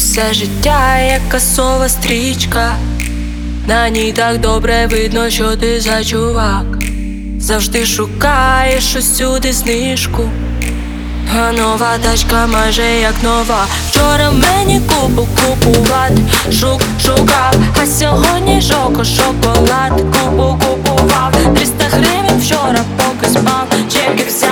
Усе життя як касова стрічка, на ній так добре видно, що ти за чувак. Завжди шукаєш усюди знижку. А нова тачка майже як нова. Вчора мені купу купувати, шук шукав, а сьогодні жоко шоколад, купу купував. 300 гривень вчора поки спав, чеки взяла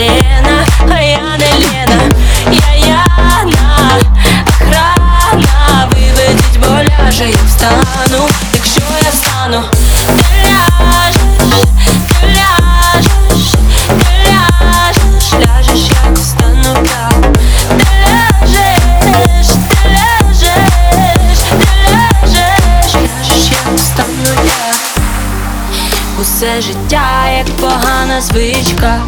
Лена, а я не Лена, я Яна, охрана, виведіть, бо ляже, я встану, якщо я встану, ти ляжеш, ти ляжеш, ти ляжеш, ляжеш, встану, я ти ляжеш, ти ляжеш, ти ляжеш, ляжеш, як встану, я. Усе життя як погана звичка.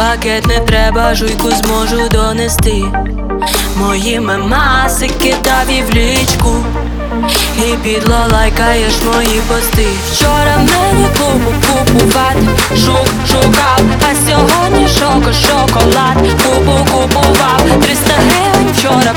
Пакет не треба, жуйку зможу донести. Мої мемаси кидав і в лічку. І підло лайкаєш мої пости. Вчора мені купу купувати, шук шукав, а сьогодні шоко шоколад, купу купував, 300 гривень вчора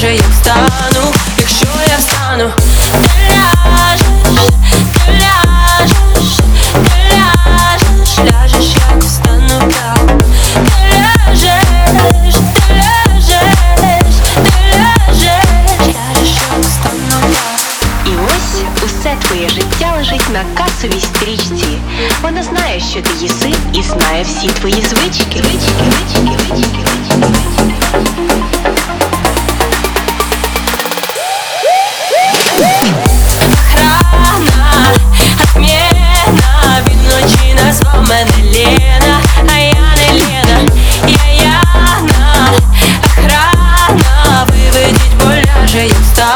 бо я встану, якщо я встану, ти ляжеш, ти ляжеш, ти ляжеш, ляжеш, я ляжеш, ти ляжеш, ляжеш, ляжеш, я І ось усе твоє життя лежить на касовій стрічці. Вона знає, що ти їси, і знає всі твої звички. звички, звички, звички, звички.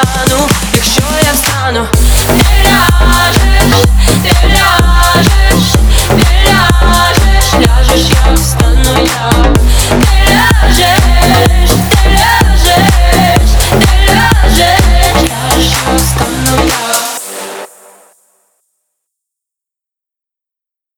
I